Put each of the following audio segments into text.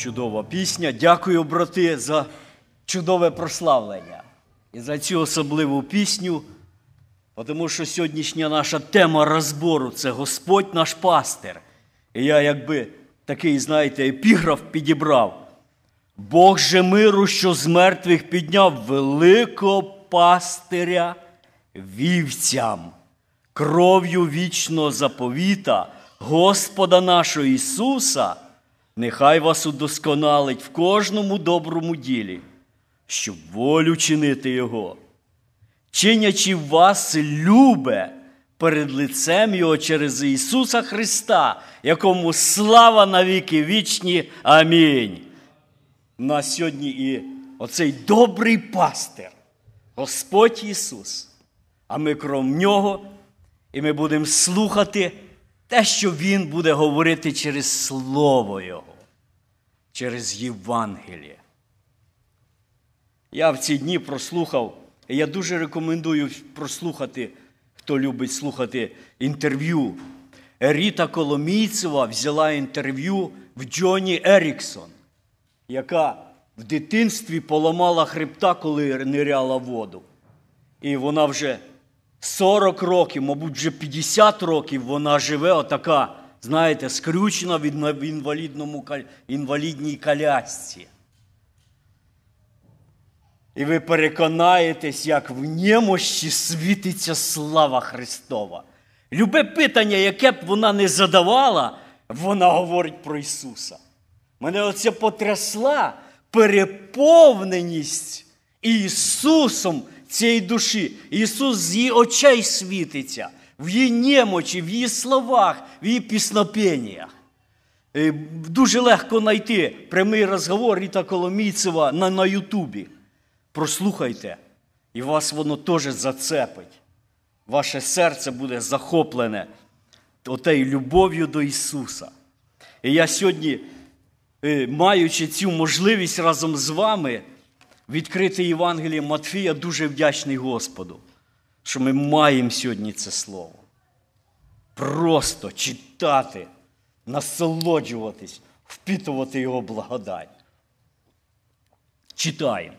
Чудова пісня. Дякую, брати, за чудове прославлення і за цю особливу пісню, тому що сьогоднішня наша тема розбору це Господь наш пастир. І я, якби такий, знаєте, епіграф підібрав. Бог же миру, що з мертвих підняв великого пастиря вівцям, кров'ю вічного заповіта, Господа нашого Ісуса, нехай вас удосконалить в кожному доброму ділі, щоб волю чинити Його, чинячи вас любе перед лицем Його через Ісуса Христа, якому слава навіки вічні. Амінь. У нас сьогодні і оцей добрий пастир, Господь Ісус. А ми крім Нього, і ми будемо слухати те, що Він буде говорити через Слово Його, через Євангеліє. Я в ці дні прослухав, і я дуже рекомендую прослухати, хто любить слухати інтерв'ю. Ріта Коломійцева взяла інтерв'ю в Джоні Еріксон, яка в дитинстві поламала хребта, коли ниряла воду. І вона вже 40 років, мабуть, вже 50 років вона живе, отака, знаєте, скрючена в інвалідному, інвалідній колясці. І ви переконаєтесь, як в немощі світиться слава Христова. Любе питання, яке б вона не задавала, вона говорить про Ісуса. Мене оце потрясла переповненість Ісусом цієї душі. Ісус з її очей світиться, в її немочі, в її словах, в її піснопеннях. Дуже легко знайти прямий розговор Ріта Коломійцева на, на Ютубі. Прослухайте, і вас воно теж зацепить. Ваше серце буде захоплене отею любов'ю до Ісуса. І я сьогодні, маючи цю можливість разом з вами відкрити Євангеліє Матфія, дуже вдячний Господу, що ми маємо сьогодні це слово. Просто читати, насолоджуватись, впитувати Його благодать. Читаємо.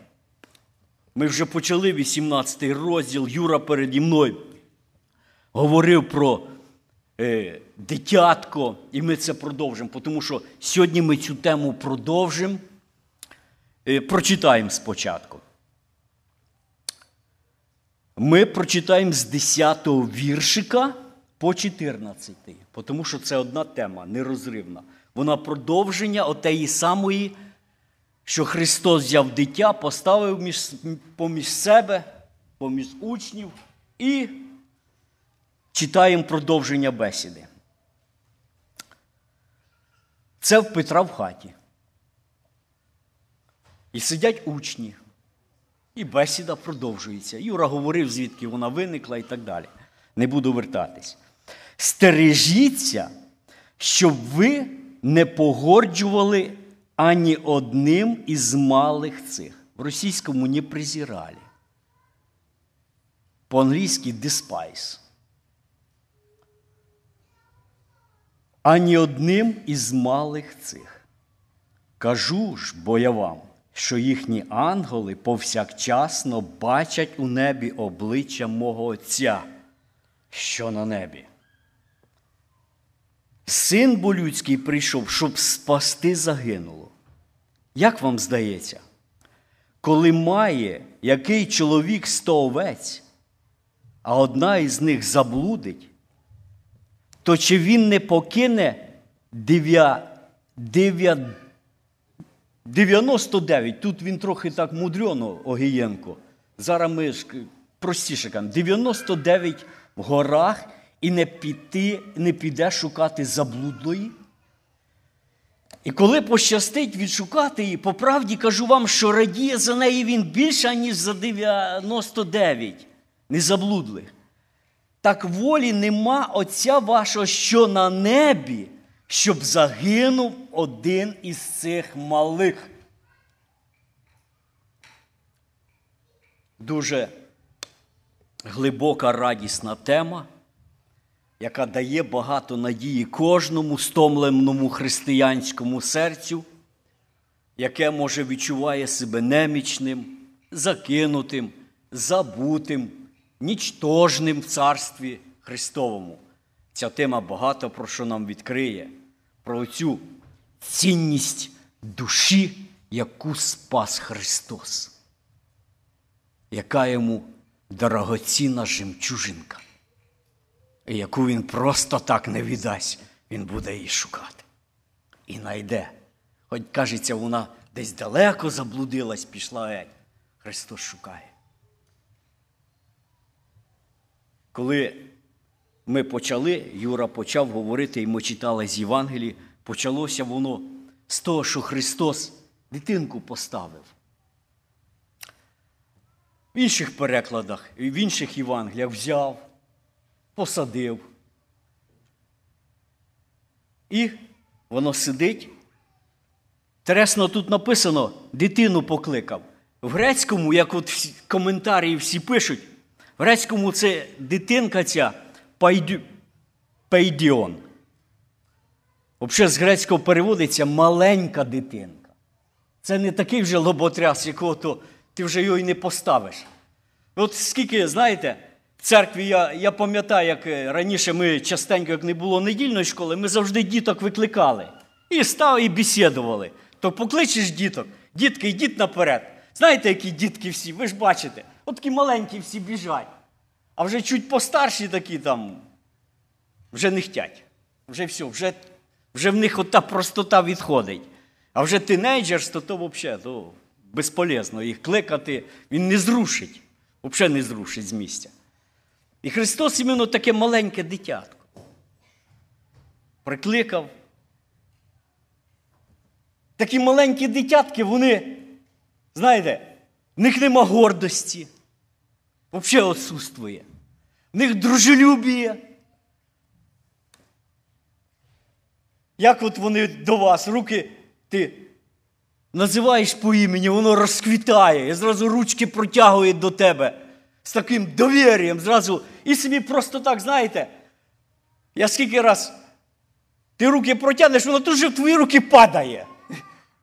Ми вже почали 18 розділ. Юра переді мною говорив про е, дитятко, і ми це продовжимо, тому що сьогодні ми цю тему продовжимо. Е, прочитаємо спочатку. Ми прочитаємо з 10 го віршика по 14, тому що це одна тема нерозривна. Вона продовження отеї самої, що Христос взяв дитя, поставив між, поміж себе, поміж учнів і читаємо продовження бесіди. Це в Петра в хаті. І сидять учні. І бесіда продовжується. Юра говорив, звідки вона виникла і так далі. Не буду вертатись. Стережіться, щоб ви не погорджували ані одним із малих цих. В російському не презирали. По-англійськи despise. Ані одним із малих цих. Кажу ж, бо я вам що їхні ангели повсякчасно бачать у небі обличчя мого Отця, що на небі. Син бо людський прийшов, щоб спасти загинуло. Як вам здається, коли має який чоловік сто овець, а одна із них заблудить, то чи він не покине дев'я, 99. Тут він трохи так мудрено, Огієнко. Зараз ми ж простіше кажемо, 99 в горах і не піти, не піде шукати заблудлої. І коли пощастить відшукати її, по правді кажу вам, що радіє за неї він більше, ніж за 99 незаблудлих. Так волі нема Отця вашого, що на небі щоб загинув один із цих малих. Дуже глибока радісна тема. яка дає багато надії кожному стомленому християнському серцю, яке може відчуває себе немічним, закинутим, забутим, нічтожним в Царстві Христовому. Ця тема багато про що нам відкриє, про цю цінність душі, яку спас Христос, яка йому дорогоцінна жемчужинка, і яку він просто так не віддасть, він буде її шукати. І найде. Хоч кажеться, вона десь далеко заблудилась, пішла геть. Христос шукає. Коли ми почали, Юра почав говорити, і ми читали з Євангелії, почалося воно з того, що Христос дитинку поставив. В інших перекладах, в інших Євангеліях взяв, посадив. І воно сидить. Тересно тут написано, дитину покликав. В грецькому, як от коментарі всі пишуть, в грецькому це дитинка ця пейдіон. Взагалі з грецького переводиться маленька дитинка. Це не такий вже лоботряс, якого ти вже його й не поставиш. От скільки, знаєте, в церкві я я пам'ятаю, як раніше ми частенько, як не було недільної школи, ми завжди діток викликали. І став, і бесідували. То покличеш діток, дітки, йдіть наперед. Знаєте, які дітки всі, ви ж бачите, от такі маленькі всі біжать. А вже чуть постарші такі там вже не хтять. Вже все, вже вже в них ота простота відходить. А вже тинейджерство, то взагалі то безполезно їх кликати, він не зрушить, взагалі не зрушить з місця. І Христос іменно таке маленьке дитятко. Прикликав. Такі маленькі дитятки, вони, знаєте, в них нема гордості. Взагалі отсутствує. В них дружелюбіє. Як от вони до вас, руки ти називаєш по імені, воно розквітає, і зразу ручки протягує до тебе з таким довір'ям, зразу. І собі просто так, знаєте, я скільки раз ти руки протягнеш, воно тут же в твої руки падає.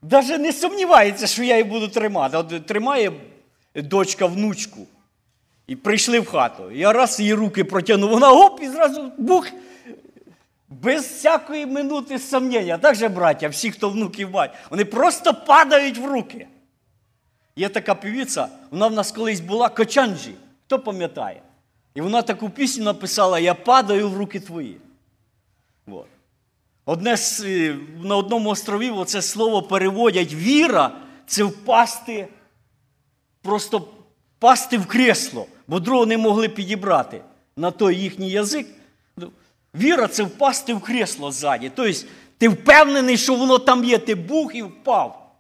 Навіть не сумнівається, що я її буду тримати. От тримає дочка внучку. І прийшли в хату. Я раз її руки протягнув, вона оп, і зразу бух. Без всякої минути сумніння. Так же, браття, всі, хто внуків бать, вони просто падають в руки. Є така півіця, вона в нас колись була Кочанджі. Хто пам'ятає? І вона таку пісню написала: Я падаю в руки твої. От. Одне На одному острові оце слово переводять віра це впасти, просто впасти в кресло, бо другого не могли підібрати на той їхній язик. Віра це впасти в кресло ззаді. Тобто, ти впевнений, що воно там є, ти бух і впав.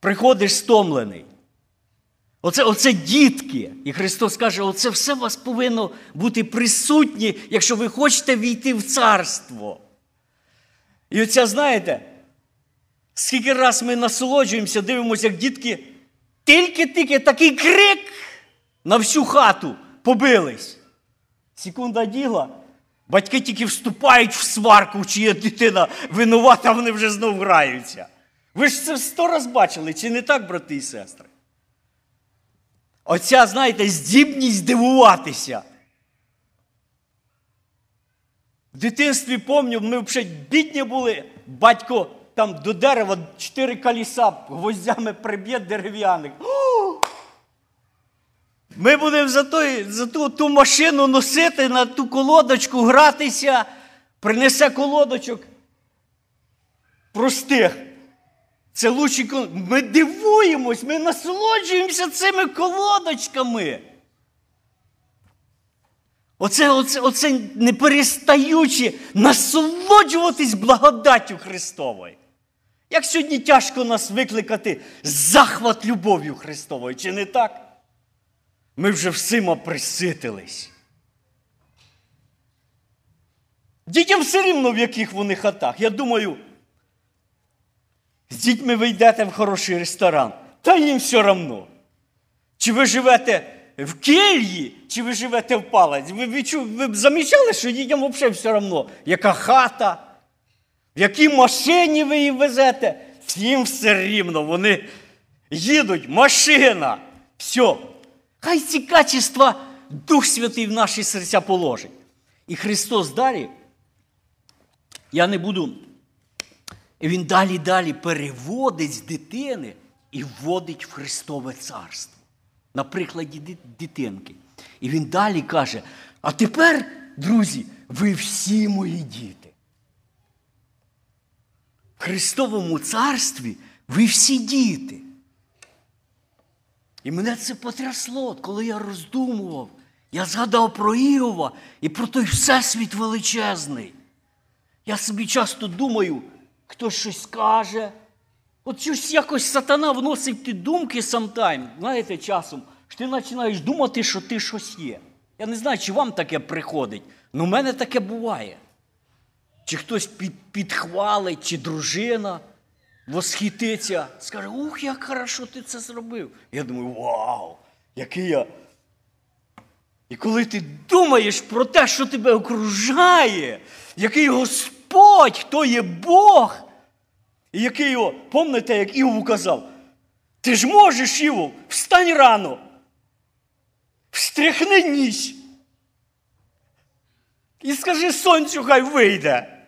Приходиш стомлений. Оце оце дітки. І Христос каже, оце все у вас повинно бути присутнє, якщо ви хочете війти в царство. І оця, знаєте, скільки раз ми насолоджуємося, дивимося, як дітки тільки-тільки такий крик на всю хату побились. Секунда діла. Батьки тільки вступають в сварку, чия дитина винувата, вони вже знов граються. Ви ж це сто раз бачили, чи не так, брати і сестри? Оця, знаєте, здібність дивуватися. В дитинстві пам'ятаю, ми взагалі бідні були, батько там до дерева чотири коліса гвоздями приб'є дерев'яних. Ми будемо за той, за ту, ту машину носити на ту колодочку, гратися, принесе колодочок простих. Це лучші Ми дивуємось, ми насолоджуємося цими колодочками. Оце, оце, оце не перестаючи насолоджуватись благодаттю Христовою. Як сьогодні тяжко нас викликати захват любов'ю Христовою, чи не так? Ми вже всіма приситились. Дітям все рівно, в яких вони хатах. Я думаю, з дітьми ви йдете в хороший ресторан, та їм все одно. Чи ви живете в кельї, чи ви живете в палаці? Ви, ви, ви б замічали, що дітям взагалі все одно, яка хата, в якій машині ви її везете, всім все рівно. Вони їдуть, машина. Все. Хай ці качества Дух Святий в наші серця положить. І Христос далі, я не буду. Він далі далі переводить з дитини і вводить в Христове Царство. На прикладі дитинки. І він далі каже: а тепер, друзі, ви всі мої діти. В Христовому царстві ви всі діти. І мене це потрясло, коли я роздумував. Я згадав про Іова і про той всесвіт величезний. Я собі часто думаю, хтось щось каже. От щось якось сатана вносить ті думки самтайм, знаєте, часом, що ти починаєш думати, що ти щось є. Я не знаю, чи вам таке приходить, але в мене таке буває. Чи хтось під, підхвалить, чи дружина восхититься, скаже, ух, як хорошо ти це зробив. Я думаю, вау, який я. І коли ти думаєш про те, що тебе окружає, який Господь, хто є Бог, і який його, пам'ятаєте, як Іву казав, ти ж можеш, Іву, встань рано, встряхни ніч. І скажи сонцю, хай вийде.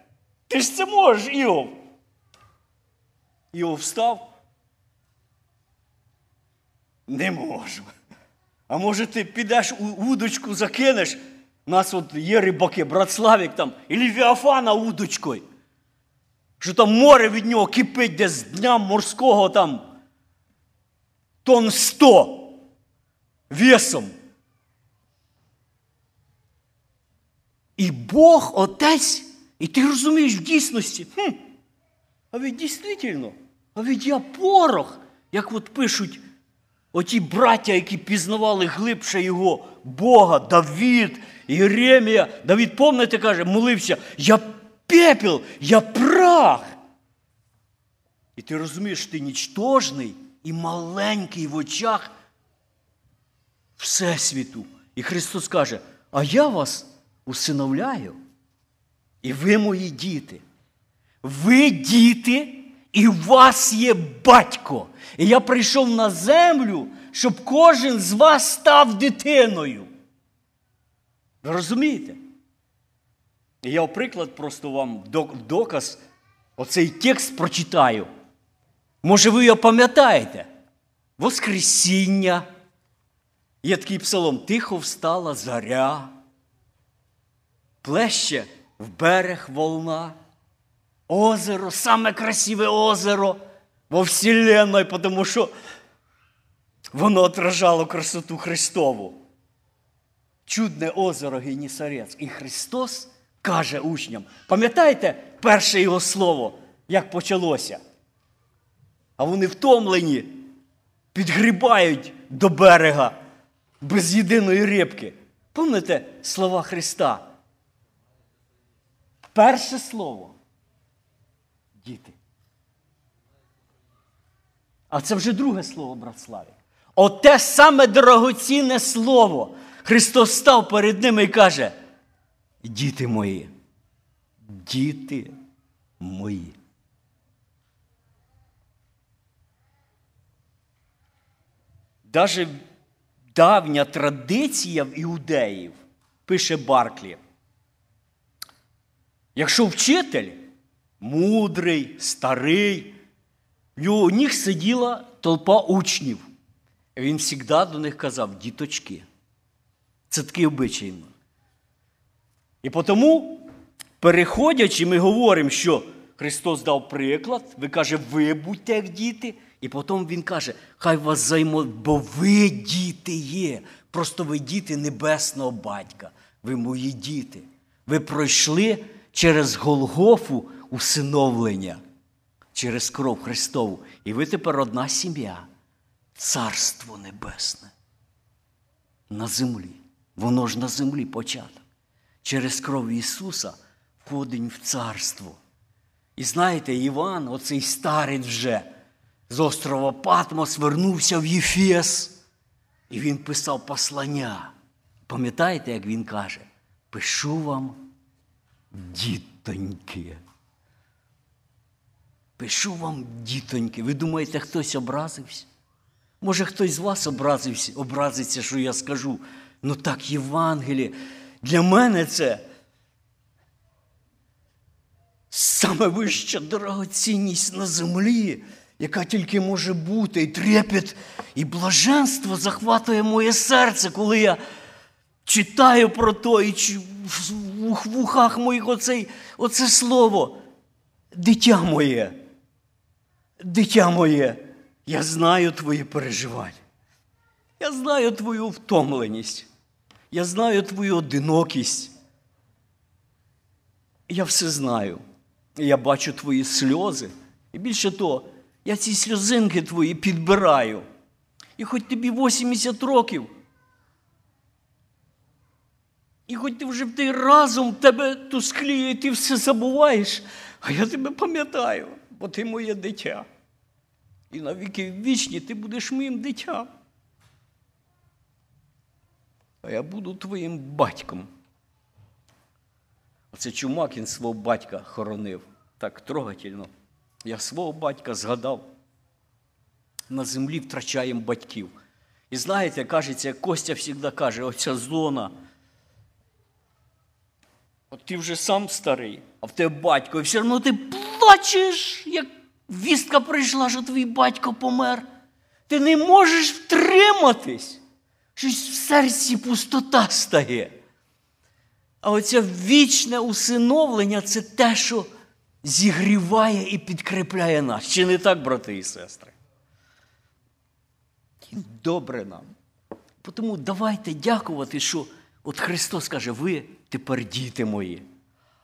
Ти ж це можеш, Іов. Іов встав? Не можу. А може, ти підеш у удочку, закинеш? У нас от є рибаки, брат Славік там, і Лівіафана удочкою. Що там море від нього кипить десь з дня морського там тон 100 весом. І Бог Отець, і ти розумієш в дійсності, хм, а від дійсно, а від я порох, як от пишуть оті браття, які пізнавали глибше його Бога, Давід, Єремія. Давід, помните, каже, молився, я пепел, я прах. І ти розумієш, ти нічтожний і маленький в очах Всесвіту. І Христос каже, а я вас усиновляю. І ви мої діти. Ви діти, і у вас є батько. І я прийшов на землю, щоб кожен з вас став дитиною. Ви розумієте? І я в приклад просто вам в доказ оцей текст прочитаю. Може, ви його пам'ятаєте? Воскресіння. Є такий псалом Тихо встала заря, плеще в берег волна, озеро, саме красиве озеро во Вселенной, тому що воно отражало красоту Христову. Чудне озеро Генісарець. І Христос каже учням. Пам'ятаєте перше його слово, як почалося? А вони втомлені, підгрібають до берега без єдиної рибки. Пам'ятаєте слова Христа? Перше слово. Діти. А це вже друге слово, брат Славі. Оте саме дорогоцінне слово. Христос став перед ними і каже: Діти мої, діти мої. Даже давня традиція в іудеїв, пише Барклі. Якщо вчитель мудрий, старий, у них сиділа толпа учнів. Він завжди до них казав, діточки. Це такий обичай. І тому, переходячи, ми говоримо, що Христос дав приклад, ви каже, ви будьте як діти. І потім Він каже, хай вас займо, бо ви діти є. Просто ви діти небесного батька. Ви мої діти. Ви пройшли через Голгофу усиновлення, через кров Христову. І ви тепер одна сім'я, Царство Небесне. На землі. Воно ж на землі початок. Через кров Ісуса входить в царство. І знаєте, Іван, оцей старий вже з острова Патмос, вернувся в Єфес. І він писав послання. Пам'ятаєте, як він каже? Пишу вам, дітоньки. Пишу вам, дітоньки. Ви думаєте, хтось образився? Може, хтось з вас образився, образиться, що я скажу. Ну так, Євангеліє. Для мене це саме вища дорогоцінність на землі, яка тільки може бути, і трепет, і блаженство захватує моє серце, коли я читаю про то, і в вухах моїх оцей, оце слово. Дитя моє, дитя моє, я знаю твої переживання. Я знаю твою втомленість. Я знаю твою одинокість. Я все знаю. Я бачу твої сльози. І більше того, я ці сльозинки твої підбираю. І хоч тобі 80 років, і хоч ти вже ти разом в тебе тускліє, і ти все забуваєш, а я тебе пам'ятаю, бо ти моє дитя. І на віки вічні ти будеш моїм дитям. А я буду твоїм батьком. Оце чумак він свого батька хоронив. Так трогательно. Я свого батька згадав. На землі втрачаємо батьків. І знаєте, кажеться, Костя завжди каже, оця зона. От ти вже сам старий, а в тебе батько, і все одно ти плачеш, як вістка прийшла, що твій батько помер. Ти не можеш втриматись. Щось в серці пустота стає. А оце вічне усиновлення це те, що зігріває і підкріпляє нас. Чи не так, брати і сестри? Добре нам. Тому давайте дякувати, що от Христос каже, ви тепер діти мої.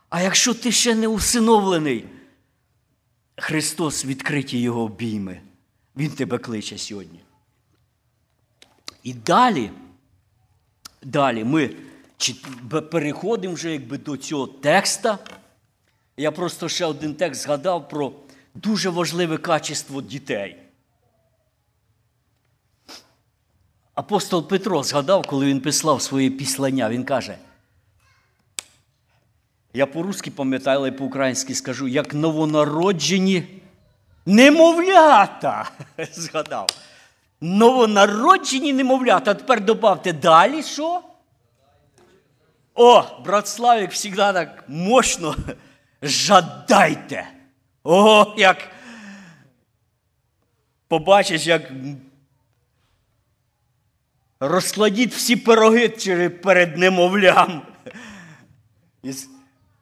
А якщо ти ще не усиновлений, Христос відкриті його обійми. Він тебе кличе сьогодні. І далі, далі ми переходимо вже якби до цього текста. Я просто ще один текст згадав про дуже важливе качество дітей. Апостол Петро згадав, коли він писав своє післання, він каже, я по-русски пам'ятаю, але по-українськи скажу, як новонароджені немовлята. Згадав. Новонароджені немовлята. Тепер додавте далі що? О, брат Славік завжди так мощно. Жадайте. О, як побачиш, як розкладіть всі пироги перед немовлям.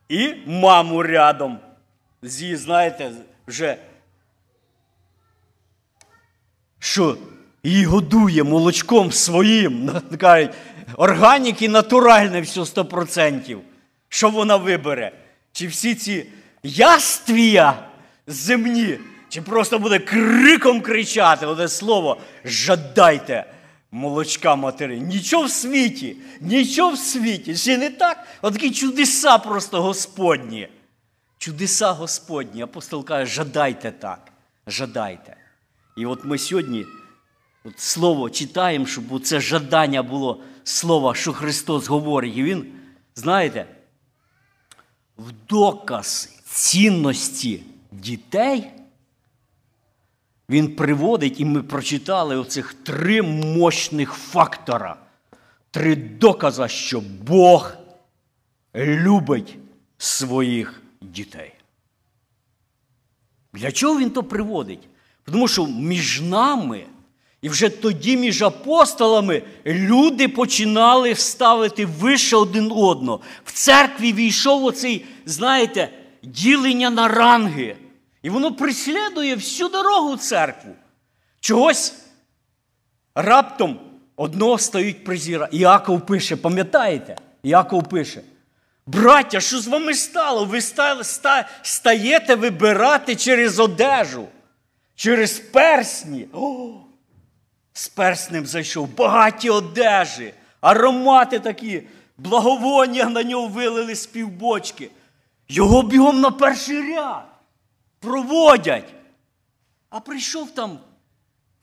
І, і маму рядом. Зі, знаєте, вже що її годує молочком своїм. Кажуть, органіки натуральне все 100%. Що вона вибере? Чи всі ці яствія земні, чи просто буде криком кричати, оте слово жадайте молочка матери. Нічого в світі, нічого в світі. Чи не так? Отакі чудеса просто Господні. Чудеса Господні. Апостол каже, жадайте так, жадайте. І от ми сьогодні от слово читаємо, щоб це жадання було слова, що Христос говорить. І Він, знаєте, в доказ цінності дітей. Він приводить, і ми прочитали оцих три мощних фактора, три докази, що Бог любить своїх дітей. Для чого він то приводить? Тому що між нами і вже тоді між апостолами люди починали ставити вище один одного. В церкві війшов оцей, знаєте, ділення на ранги. І воно прислідує всю дорогу церкву. Чогось раптом одного стають презіра. Іаков пише, пам'ятаєте? Іаков пише. Браття, що з вами стало? Ви стаєте вибирати через одежу, через персні. О! З перснем зайшов, багаті одежі, аромати такі, благовоння на нього вилили з півбочки. Його бігом на перший ряд проводять. А прийшов там в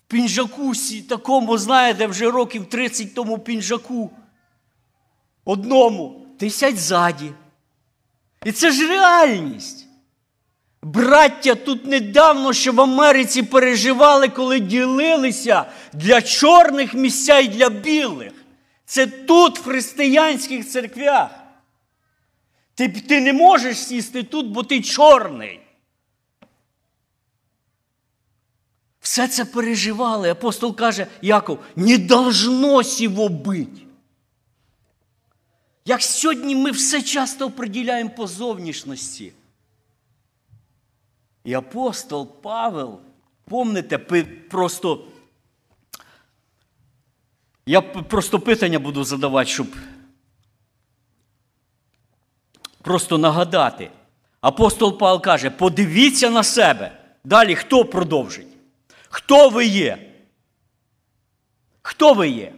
пінжаку такому, знаєте, вже років 30 тому пінжаку. Одному. Ти сядь ззаді. І це ж реальність. Браття тут недавно, що в Америці переживали, коли ділилися для чорних місця і для білих. Це тут, в християнських церквях. Ти, Ти не можеш сісти тут, бо ти чорний. Все це переживали. Апостол каже, Яков, не должно сіво бить. Як сьогодні ми все часто оприділяємо по зовнішності. І апостол Павел, помните, просто я просто питання буду задавати, щоб просто нагадати. Апостол Павел каже: подивіться на себе. Далі хто продовжить? Хто ви є? Хто ви є?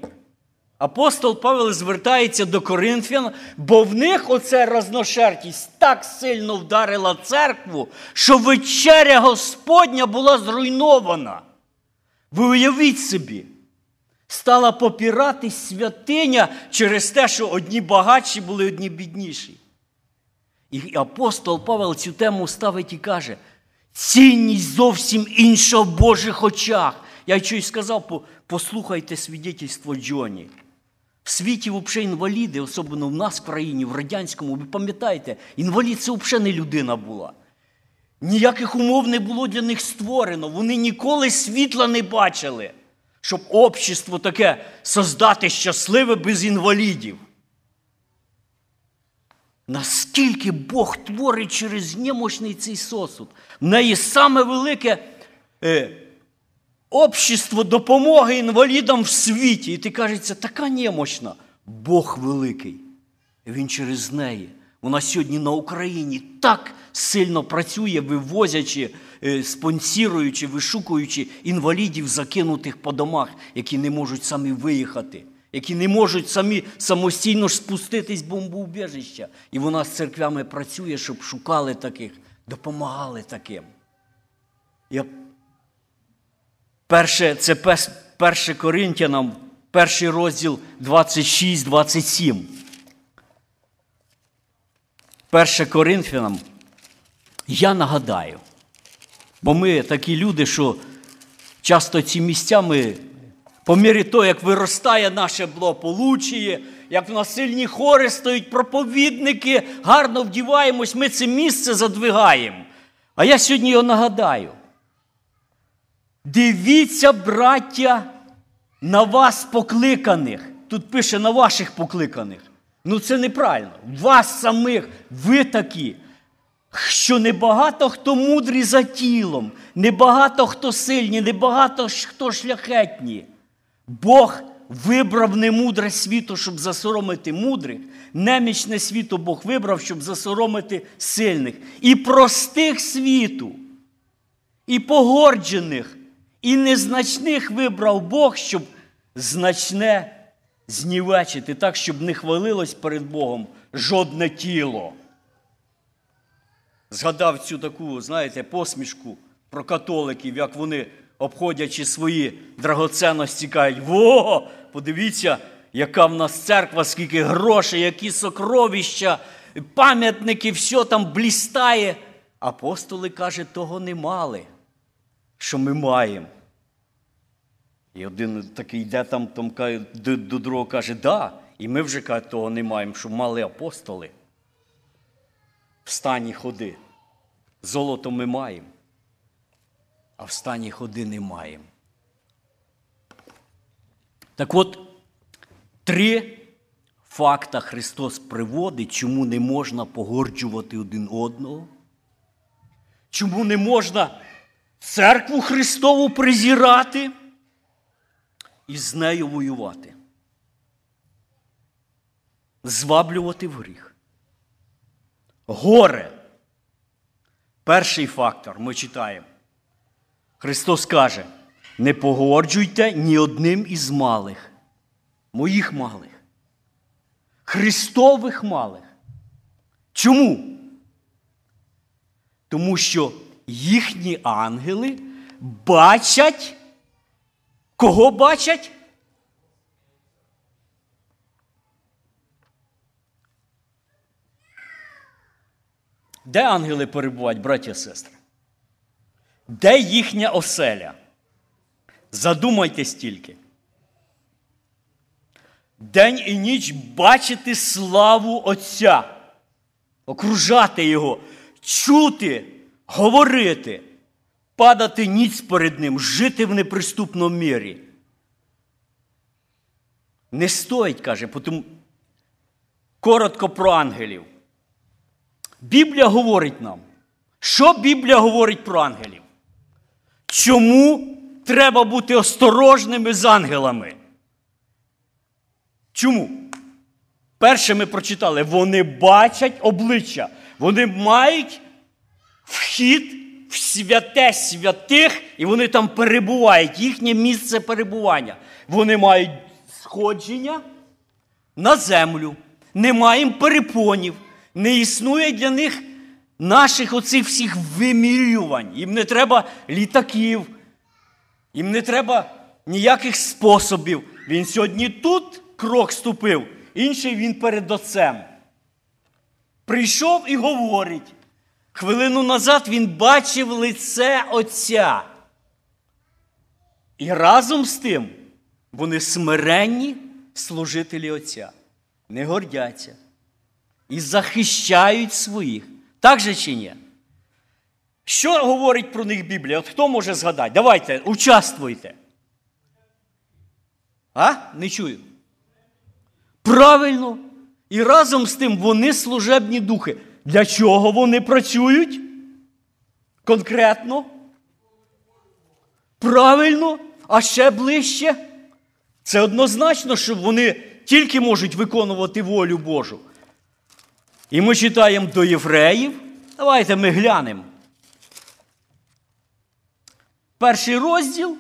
Апостол Павел звертається до Коринфян, бо в них оця розношертість так сильно вдарила церкву, що вечеря Господня була зруйнована. Ви уявіть собі, стала попіратись святиня через те, що одні багатші були, одні бідніші. І апостол Павел цю тему ставить і каже: цінність зовсім інша в Божих очах. Я щось сказав, послухайте свідетельство Джоні. В світі взагалі інваліди, особливо в нас в країні, в радянському, ви пам'ятаєте, інвалід це взагалі не людина була. Ніяких умов не було для них створено. Вони ніколи світла не бачили, щоб общество таке создати щасливе без інвалідів. Наскільки Бог творить через немощний цей сосуд? В неї саме велике е, общество допомоги інвалідам в світі. І ти кажеться, така немощна. Бог великий. Він через неї. Вона сьогодні на Україні так сильно працює, вивозячи, е, спонсіруючи, вишукуючи інвалідів, закинутих по домах, які не можуть самі виїхати, які не можуть самі самостійно ж спуститись в бомбоубіжища. І вона з церквями працює, щоб шукали таких, допомагали таким. Я Перше, це перше Коринтянам, перший розділ 26-27. Перше Коринфянам. Я нагадаю, бо ми такі люди, що часто ці місця ми, по мірі того, як виростає наше благополуччя, як в нас сильні хори стоять, проповідники, гарно вдіваємось, ми це місце задвигаємо. А я сьогодні його нагадаю. Дивіться, браття, на вас покликаних. Тут пише на ваших покликаних. Ну це неправильно. Вас самих, ви такі, що небагато хто мудрі за тілом, небагато хто сильні, небагато хто шляхетні. Бог вибрав немудре світо, щоб засоромити мудрих, немічне світо Бог вибрав, щоб засоромити сильних. І простих світу, і погорджених. І незначних вибрав Бог, щоб значне знівечити, так, щоб не хвалилось перед Богом жодне тіло. Згадав цю таку, знаєте, посмішку про католиків, як вони, обходячи свої драгоценності, кажуть, во, подивіться, яка в нас церква, скільки грошей, які сокровища, пам'ятники, все там блістає. Апостоли, каже, того не мали що ми маємо. І один такий йде там, там до, до другого каже, да, і ми вже каже, того не маємо, що мали апостоли. В стані ходи. Золото ми маємо, а в стані ходи не маємо. Так от, три факта Христос приводить, чому не можна погорджувати один одного, чому не можна церкву Христову презирати і з нею воювати, зваблювати в гріх. Горе. Перший фактор ми читаємо. Христос каже: не погоджуйте ні одним із малих, моїх малих, Христових малих. Чому? Тому що їхні ангели бачать Кого бачать? Де ангели перебувають, браті і сестри? Де їхня оселя? Задумайтесь тільки. День і ніч бачити славу Отця, окружати Його, чути, говорити, падати ніць перед Ним, жити в неприступному мірі. Не стоїть, каже, тому коротко про ангелів. Біблія говорить нам, що Біблія говорить про ангелів? Чому треба бути осторожними з ангелами? Чому? Перше ми прочитали, вони бачать обличчя, вони мають вхід в святе святих, і вони там перебувають, їхнє місце перебування. Вони мають сходження на землю, немає їм перепонів, не існує для них наших оцих всіх вимірювань. Їм не треба літаків, їм не треба ніяких способів. Він сьогодні тут крок ступив, інший він перед отцем. Прийшов і говорить. Хвилину назад він бачив лице Отця. І разом з тим вони смиренні служителі Отця, не гордяться і захищають своїх. Так же чи ні? Що говорить про них Біблія? От хто може згадати? Давайте, участвуйте. А? Не чую. Правильно. І разом з тим вони служебні духи. Для чого вони працюють? Конкретно? Правильно, а ще ближче. Це однозначно, що вони тільки можуть виконувати волю Божу. І ми читаємо до євреїв. Давайте ми глянемо. Перший розділ.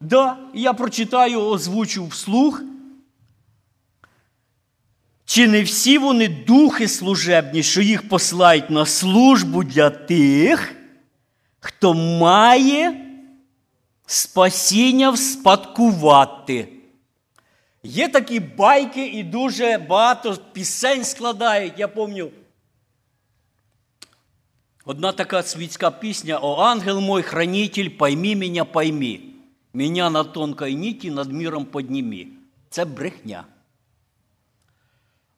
Да, я прочитаю, озвучу вслух. Чи не всі вони духи служебні, що їх посилають на службу для тих, хто має спасіння вспадкувати? Є такі байки і дуже багато пісень складають. Я пам'ятаю, одна така світська пісня О ангел мой, хранитель, пойми мене, пойми. Меня на тонкой ніті над міром поднімі. Це брехня.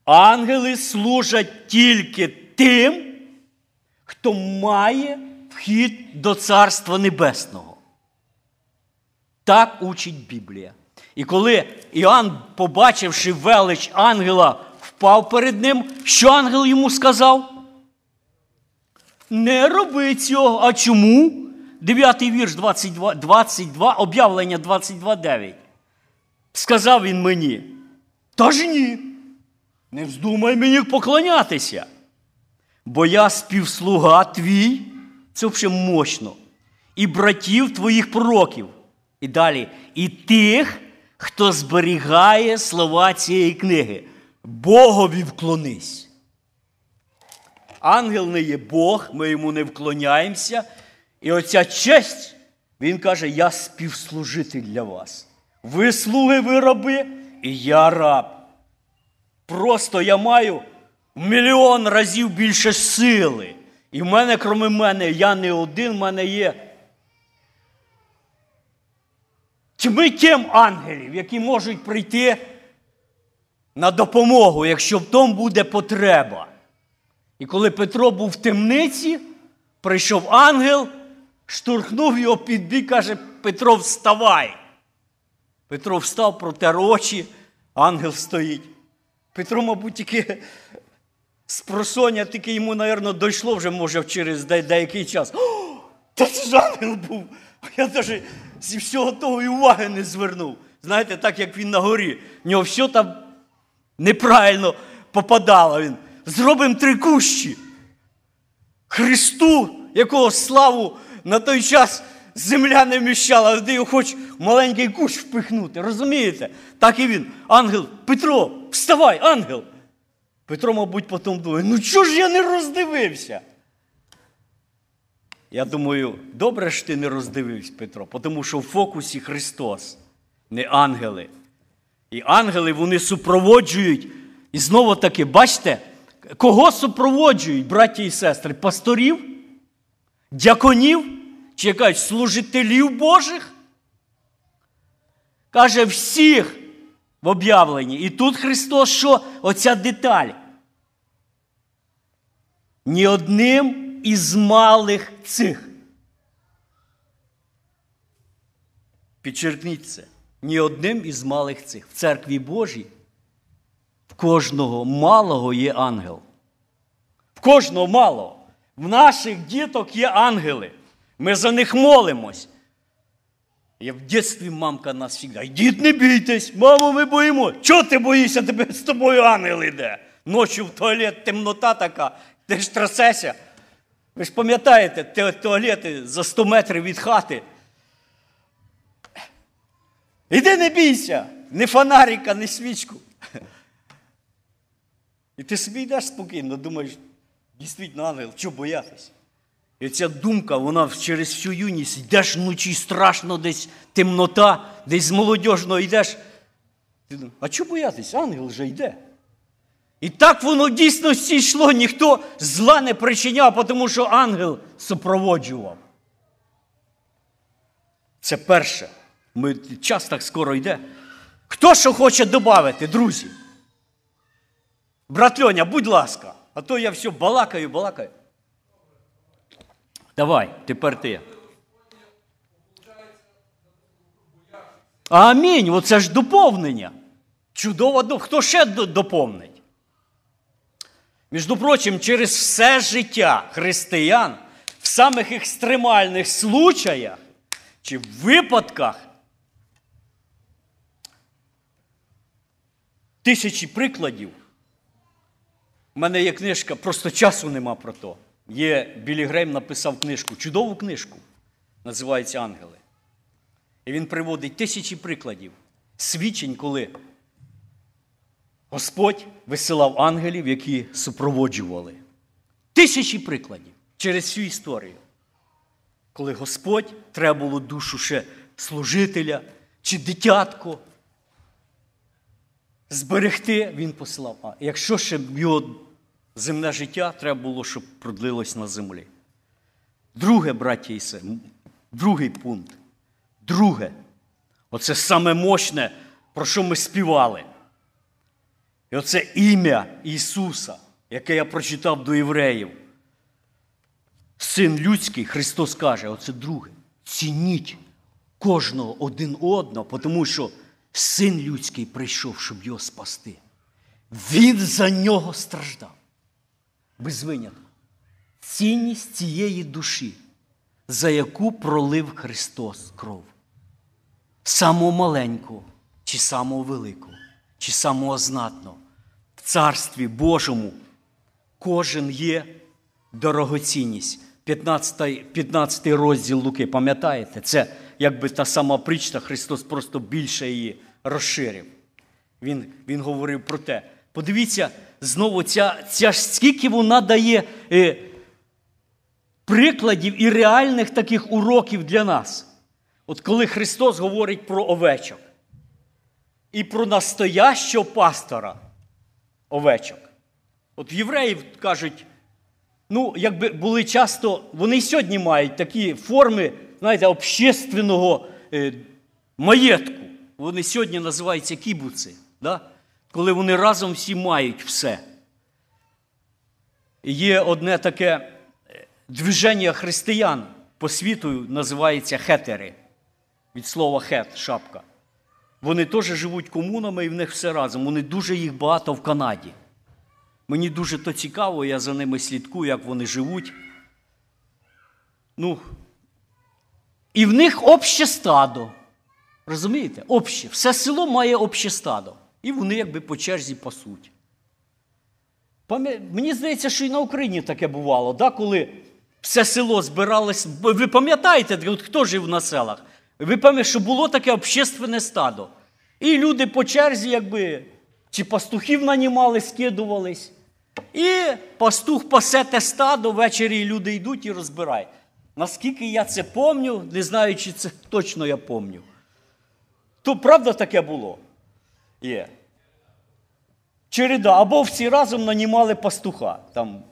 Ангели служать тільки тим, хто має вхід до Царства Небесного. Так учить Біблія. І коли Іоанн, побачивши велич ангела, впав перед ним, що ангел йому сказав? Не роби цього. А чому? 9 вірш 22, 22 об'явлення 22.9. Сказав він мені. Та ж ні. Не вздумай мені поклонятися. Бо я співслуга твій, це взагалі мощно, і братів твоїх пророків. І далі, і тих, хто зберігає слова цієї книги. Богові вклонись. Ангел не є Бог, ми йому не вклоняємося. І оця честь, він каже: я співслужитель для вас. Ви слуги, ви раби, і я раб. Просто я маю мільйон разів більше сили. І в мене, кроме мене, я не один, в мене є. Тьми тим ангелів, які можуть прийти на допомогу, якщо в тому буде потреба. І коли Петро був в темниці, прийшов ангел, штурхнув його під бік, каже: Петро, вставай. Петро встав, протер очі, ангел стоїть. Петро, мабуть, тільки з просоння, тільки йому, мабуть, дійшло вже, може, через деякий час. О, та це ж ангел був. Я навіть зі всього того і уваги не звернув. Знаєте, так як він на горі, в нього все там неправильно попадало. Він. Зробимо три кущі. Христу, якого славу на той час земля не вміщала, де його хоч маленький кущ впихнути. Розумієте? Так і він. Ангел, Петро, вставай, ангел. Петро, мабуть, потім думає, ну чого ж я не роздивився? Я думаю, добре ж ти не роздивився, Петро, тому що в фокусі Христос, не ангели. І ангели вони супроводжують. І знову таки, бачите, кого супроводжують, браті і сестри? Пасторів, дяконів чи якась служителів Божих? Каже, всіх в об'явленні. І тут Христос, що оця деталь. Ні одним із малих цих. Підчеркніть це. Ні одним із малих цих. В церкві Божій в кожного малого є ангел. В кожного малого. В наших діток є ангели. Ми за них молимось. Я в дитинстві мамка нас завжди. Дід, не бійтесь, мамо, ми боїмо. Чого ти боїшся, тебе з тобою ангел йде? Ночі в туалет темнота така, ти ж трасешся. Ви ж пам'ятаєте, туалети за 100 метрів від хати. Іди не бійся, ні фонарика, ні свічку. І ти собі йдеш спокійно, думаєш, дійсно ангел, чого боятися? І ця думка, вона через всю юність йдеш вночі страшно, десь темнота, десь з молодіжного йдеш. Ти думаєш, а чого боятися? Ангел вже йде. І так воно дійсно всі йшло, ніхто зла не причиняв, тому що ангел супроводжував. Це перше. Ми, Час так скоро йде. Хто що хоче додати, друзі? Брат Льоня, будь ласка, а то я все балакаю, балакаю. Давай, тепер ти. Амінь. Оце ж доповнення. Чудово, хто ще доповнить? Між прочим, через все життя християн в самих екстремальних случаях чи випадках тисячі прикладів. У мене є книжка, просто часу нема про то. Є Білі Грейм написав книжку, чудову книжку, називається Ангели. І він приводить тисячі прикладів, свідчень, коли Господь висилав ангелів, які супроводжували. Тисячі прикладів через всю історію. Коли Господь треба було душу ще служителя чи дитятко зберегти, він посилав. А якщо ще його земне життя треба було, щоб продлилось на землі. Друге, браті і сестри, другий пункт. Друге, оце саме мощне, про що ми співали. І оце ім'я Ісуса, яке я прочитав до євреїв. Син людський, Христос каже, оце друге. Цініть кожного один одного, тому що син людський прийшов, щоб його спасти. Він за нього страждав. Без винятку. Цінність цієї душі, за яку пролив Христос кров. Самого маленького, чи самого великого, чи самого знатного. В Царстві Божому кожен є дорогоцінність. 15 15 розділ Луки, пам'ятаєте? Це якби та сама причта, Христос просто більше її розширив. Він він говорив про те. Подивіться, знову ця, ця ж скільки вона дає е, прикладів і реальних таких уроків для нас. От коли Христос говорить про овечок і про настоящого пастора овечок. От євреїв кажуть, ну, якби були часто, вони й сьогодні мають такі форми, знаєте, общественного е, маєтку. Вони сьогодні називаються кібуци. Да? Коли вони разом всі мають все. Є одне таке е, движення християн по світу називається хетери. Від слова хет, шапка. Вони теж живуть комунами і в них все разом. Вони дуже їх багато в Канаді. Мені дуже то цікаво, я за ними слідкую, як вони живуть. Ну, І в них обще стадо. Розумієте? Обще. Все село має обще стадо. І вони якби по черзі пасуть. Мені здається, що і на Україні таке бувало, да? коли все село збиралось. Ви пам'ятаєте, хто жив на селах? Ви пам'ятаєте, що було таке общественне стадо. І люди по черзі, якби, чи пастухів нанімали, скидувались. І пастух пасе те стадо, ввечері люди йдуть і розбирають. Наскільки я це помню, не знаю, чи це точно я помню. То правда таке було? Є. Череда. Або всі разом нанімали пастуха. Там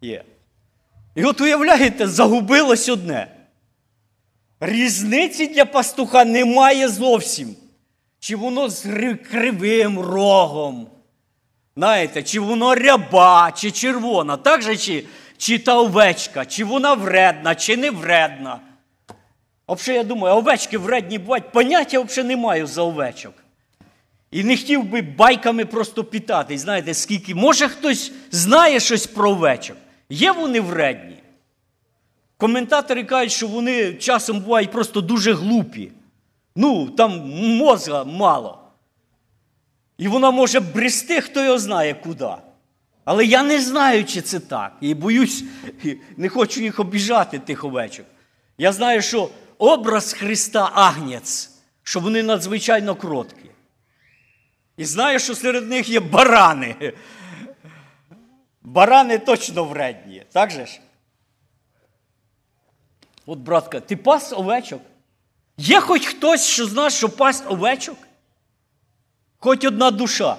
є. І от уявляєте, загубилось одне. Різниці для пастуха немає зовсім. Чи воно з кривим рогом, знаєте, чи воно ряба, чи червона, так же, чи, чи та овечка, чи вона вредна, чи не вредна. Взагалі, я думаю, овечки вредні бувають, поняття взагалі не маю за овечок. І не хотів би байками просто питати, знаєте, скільки. Може хтось знає щось про овечок? Є вони вредні? Коментатори кажуть, що вони часом бувають просто дуже глупі. Ну, там мозга мало. І вона може брести, хто його знає куди. Але я не знаю, чи це так. І боюсь, не хочу їх обіжати, тих овечок. Я знаю, що образ Христа Агнець, що вони надзвичайно кроткі. І знаю, що серед них є барани. Барани точно вредні. Так же ж? От, братка, ти пас овечок? Є хоч хтось, що знає, що пасть овечок? Хоч одна душа.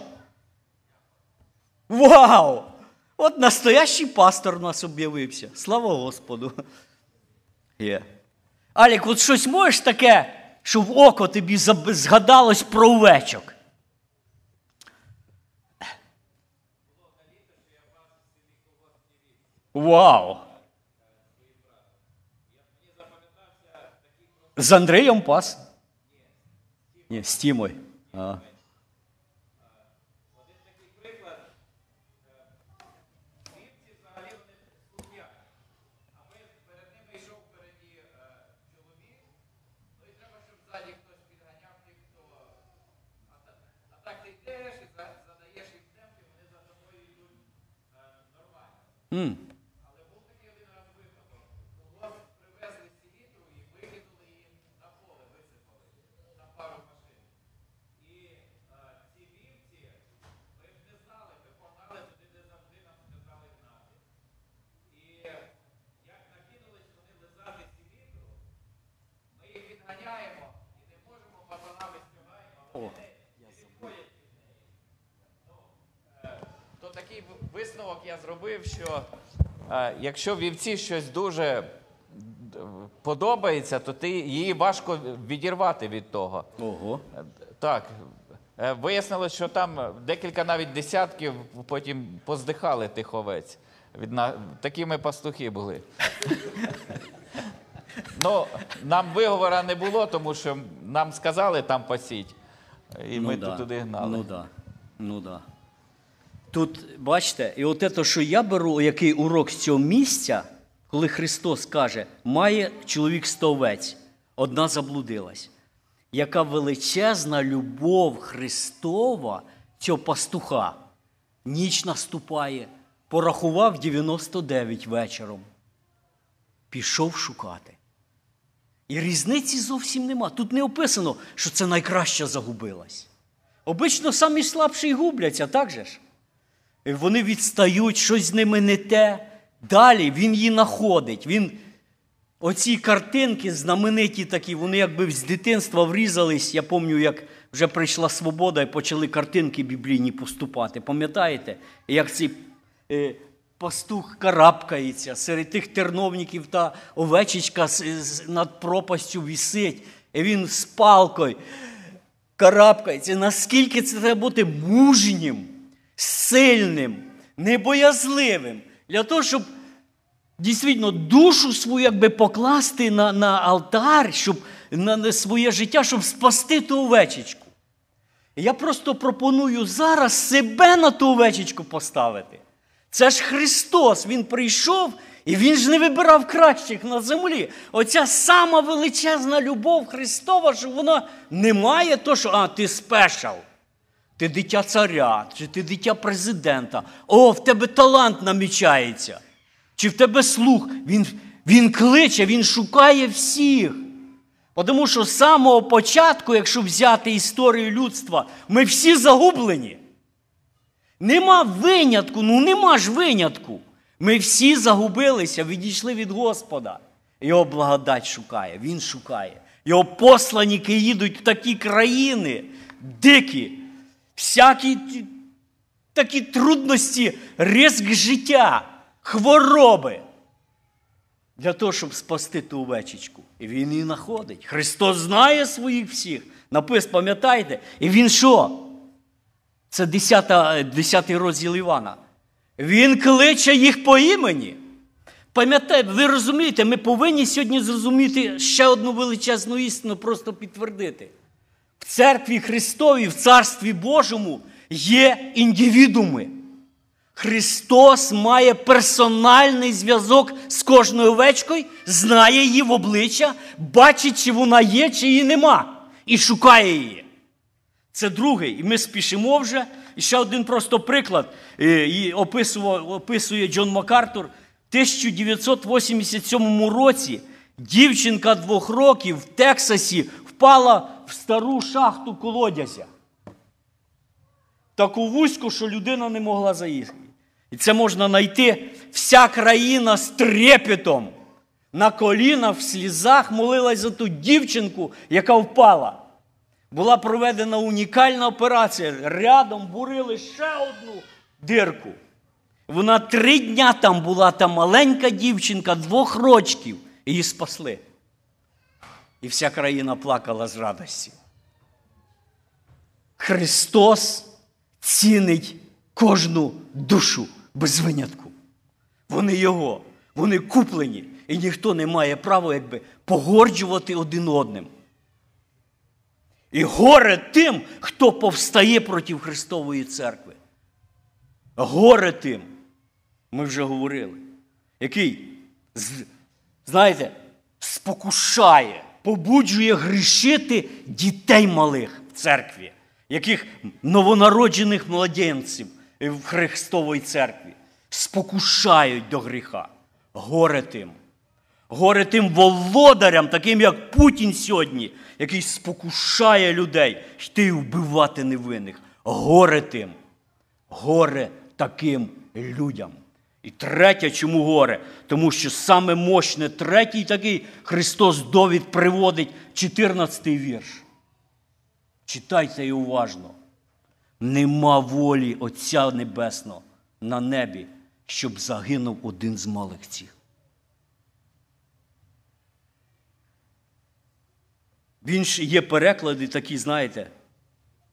Вау! От настоящий пастор у нас об'явився. Слава Господу. Є. Алік, от щось можеш таке, що в око тобі згадалось про овечок? Вау! З Андреєм пас? Ні, з Тімою. А. Mm. Але був такий один раз випадок. Колгосп привезли селітру і викинули її на поле, висипали на пару машин. І а, ці вівці, ми ж не знали, ми погнали туди, де завжди нам сказали гнати. І як накинулись вони лизати селітру, ми їх відганяємо і не можемо пацанами співаємо, а вони не відходять від неї. Ну, То такий висновок я зробив, що е, якщо вівці щось дуже подобається, то ти її важко відірвати від того. Ого. Е, Так. Е, Вияснилось, що там декілька навіть десятків потім поздихали тих овець. Від на... Такими пастухи були. ну, нам виговора не було, тому що нам сказали там пасіть. І ми да. туди гнали. Ну да. Ну да. Тут, бачите, і от те, що я беру, який урок з цього місця, коли Христос каже, має чоловік сто овець, одна заблудилась. Яка величезна любов Христова цього пастуха. Ніч наступає, порахував 99 вечором. Пішов шукати. І різниці зовсім нема. Тут не описано, що це найкраща загубилась. Обично самі слабші губляться, так же ж? Вони відстають, щось з ними не те. Далі він її знаходить. Він... Оці картинки знамениті такі, вони якби з дитинства врізались. Я пам'ятаю, як вже прийшла свобода і почали картинки біблійні поступати. Пам'ятаєте, як цей е, пастух карабкається серед тих терновників та овечечка над пропастю вісить, і він з палкою карабкається. Наскільки це треба бути мужнім, сильним, небоязливим, для того, щоб дійсно душу свою якби покласти на на алтар, щоб на, на своє життя, щоб спасти ту овечечку. Я просто пропоную зараз себе на ту овечечку поставити. Це ж Христос, Він прийшов і Він ж не вибирав кращих на землі. Оця сама величезна любов Христова, що вона не має то, що а, ти спешал. Ти дитя царя, чи ти дитя президента. О, в тебе талант намічається. Чи в тебе слух? Він він кличе, він шукає всіх. Тому що з самого початку, якщо взяти історію людства, ми всі загублені. Нема винятку, ну нема ж винятку. Ми всі загубилися, відійшли від Господа. Його благодать шукає, він шукає. Його посланіки їдуть в такі країни, дикі, всякі такі трудності, ризик життя, хвороби. Для того, щоб спасти ту овечечку. І він її знаходить. Христос знає своїх всіх. Напис, пам'ятаєте? І він що? Це 10, 10 розділ Івана. Він кличе їх по імені. Пам'ятаєте, ви розумієте, ми повинні сьогодні зрозуміти ще одну величезну істину, просто підтвердити. Церкві Христовій, в Царстві Божому є індивідуми. Христос має персональний зв'язок з кожною овечкою, знає її в обличчя, бачить, чи вона є, чи її нема, і шукає її. Це другий. І ми спішимо вже. І ще один просто приклад. е, описує Джон Макартур. В 1987 році дівчинка двох років в Тексасі впала в стару шахту колодязя. Таку вузьку, що людина не могла заїхати. І це можна знайти. Вся країна з трепетом на колінах, в слізах молилась за ту дівчинку, яка впала. Була проведена унікальна операція. Рядом бурили ще одну дирку. Вона три дня там була, та маленька дівчинка двох рочків. Її спасли. І вся країна плакала з радості. Христос цінить кожну душу без винятку. Вони Його, вони куплені, і ніхто не має права якби погорджувати один одним. І горе тим, хто повстає проти Христової церкви. Горе тим, ми вже говорили, який, знаєте, спокушає, побуджує грішити дітей малих в церкві, яких новонароджених младенців в Христовій церкві спокушають до гріха. Горе тим. Горе тим володарям, таким як Путін сьогодні, який спокушає людей йти і вбивати невинних. Горе тим. Горе таким людям. І третє, чому горе? Тому що саме мощне, третій такий Христос довід приводить 14 й вірш. Читайте і уважно. Нема волі Отця Небесного на небі, щоб загинув один з малих цих. Він ж є переклади такі, знаєте,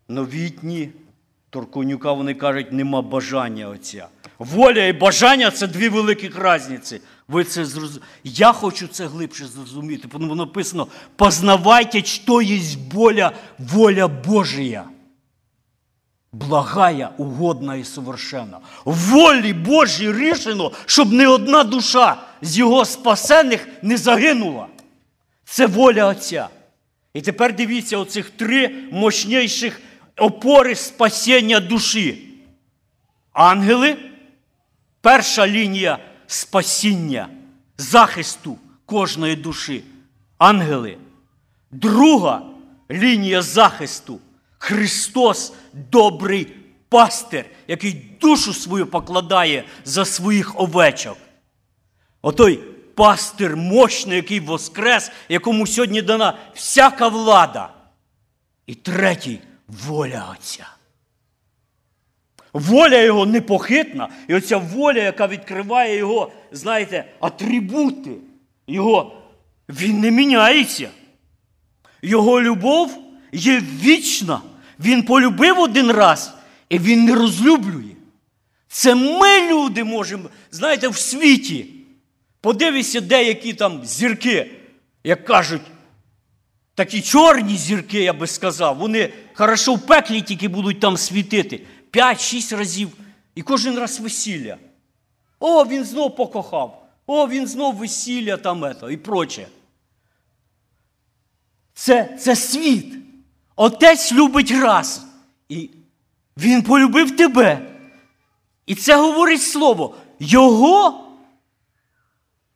новітні. Торконюка вони кажуть, нема бажання отця. Воля і бажання це дві великих різниці. Ви це зроз... Я хочу це глибше зрозуміти, тому написано: познавайте, що є воля, воля Божия. Благая, угодна і совершенна. Волі Божій рішено, щоб не одна душа з його спасених не загинула. Це воля Отця. І тепер дивіться оцих три мощніших опори спасіння душі. Ангели, перша лінія спасіння, захисту кожної душі. Ангели. Друга лінія захисту Христос добрий пастир, який душу свою покладає за своїх овечок. Отой пастир мощний, який воскрес, якому сьогодні дана всяка влада. І третій воля Отця. Воля його непохитна, і оця воля, яка відкриває його, знаєте, атрибути, його, він не міняється. Його любов є вічна. Він полюбив один раз, і він не розлюблює. Це ми, люди, можемо, знаєте, в світі. Подивися, деякі там зірки, як кажуть, такі чорні зірки, я би сказав, вони хорошо в пеклі тільки будуть там світити. П'ять-шість разів. І кожен раз весілля. О, він знов покохав. О, він знов весілля там ето, і проче. Це, це світ. Отець любить раз. І він полюбив тебе. І це говорить слово. Його.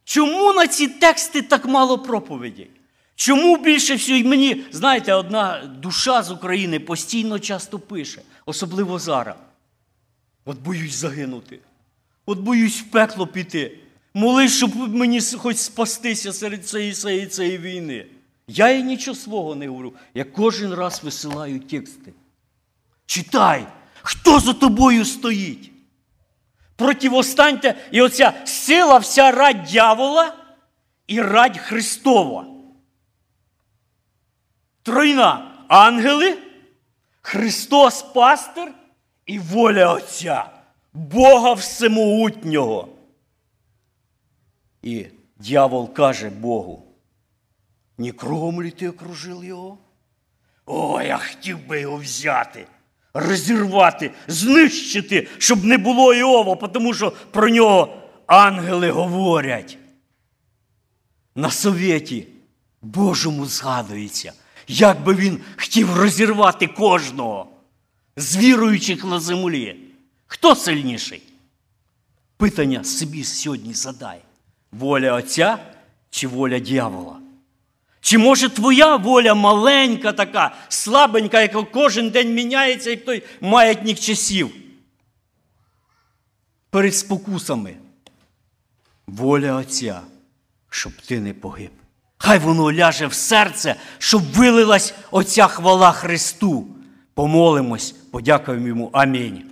Чому на ці тексти так мало проповідей? Чому більше всього? Мені, знаєте, одна душа з України постійно часто пише, особливо зараз. От боюсь загинути. От боюсь в пекло піти. Молись, щоб мені хоч спастися серед цієї, цієї, цієї війни. Я їй нічого свого не говорю. Я кожен раз висилаю тексти. Читай, хто за тобою стоїть. Противостаньте, і оця сила, вся радь дьявола і радь Христова. Тройна ангели, Христос пастир і воля Отця, Бога Всемогутнього. І дьявол каже Богу, не кругом ли ти окружив його? О, я хотів би його взяти, розірвати, знищити, щоб не було Іова, тому що про нього ангели говорять. На совєті Божому згадується, як би він хотів розірвати кожного з віруючих на землі. Хто сильніший? Питання собі сьогодні задай: воля Отця чи воля дьявола? Чи може твоя воля маленька така, слабенька, яка кожен день міняється, як той маятник часів? Перед спокусами. Воля Отця, щоб ти не погиб. Хай воно ляже в серце, щоб вилилась оця хвала Христу. Помолимось, подякуємо йому. Амінь.